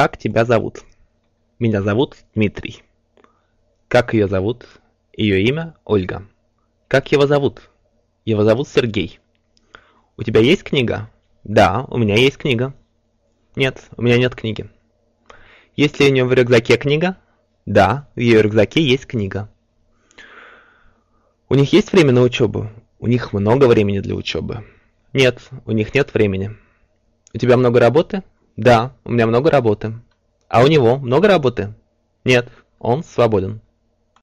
Как тебя зовут? Меня зовут Дмитрий. Как ее зовут? Ее имя Ольга. Как его зовут? Его зовут Сергей. У тебя есть книга? Да, у меня есть книга. Нет, у меня нет книги. Есть ли у нее в рюкзаке книга? Да, в ее рюкзаке есть книга. У них есть время на учебу? У них много времени для учебы. Нет, у них нет времени. У тебя много работы? Да, у меня много работы. А у него много работы? Нет, он свободен.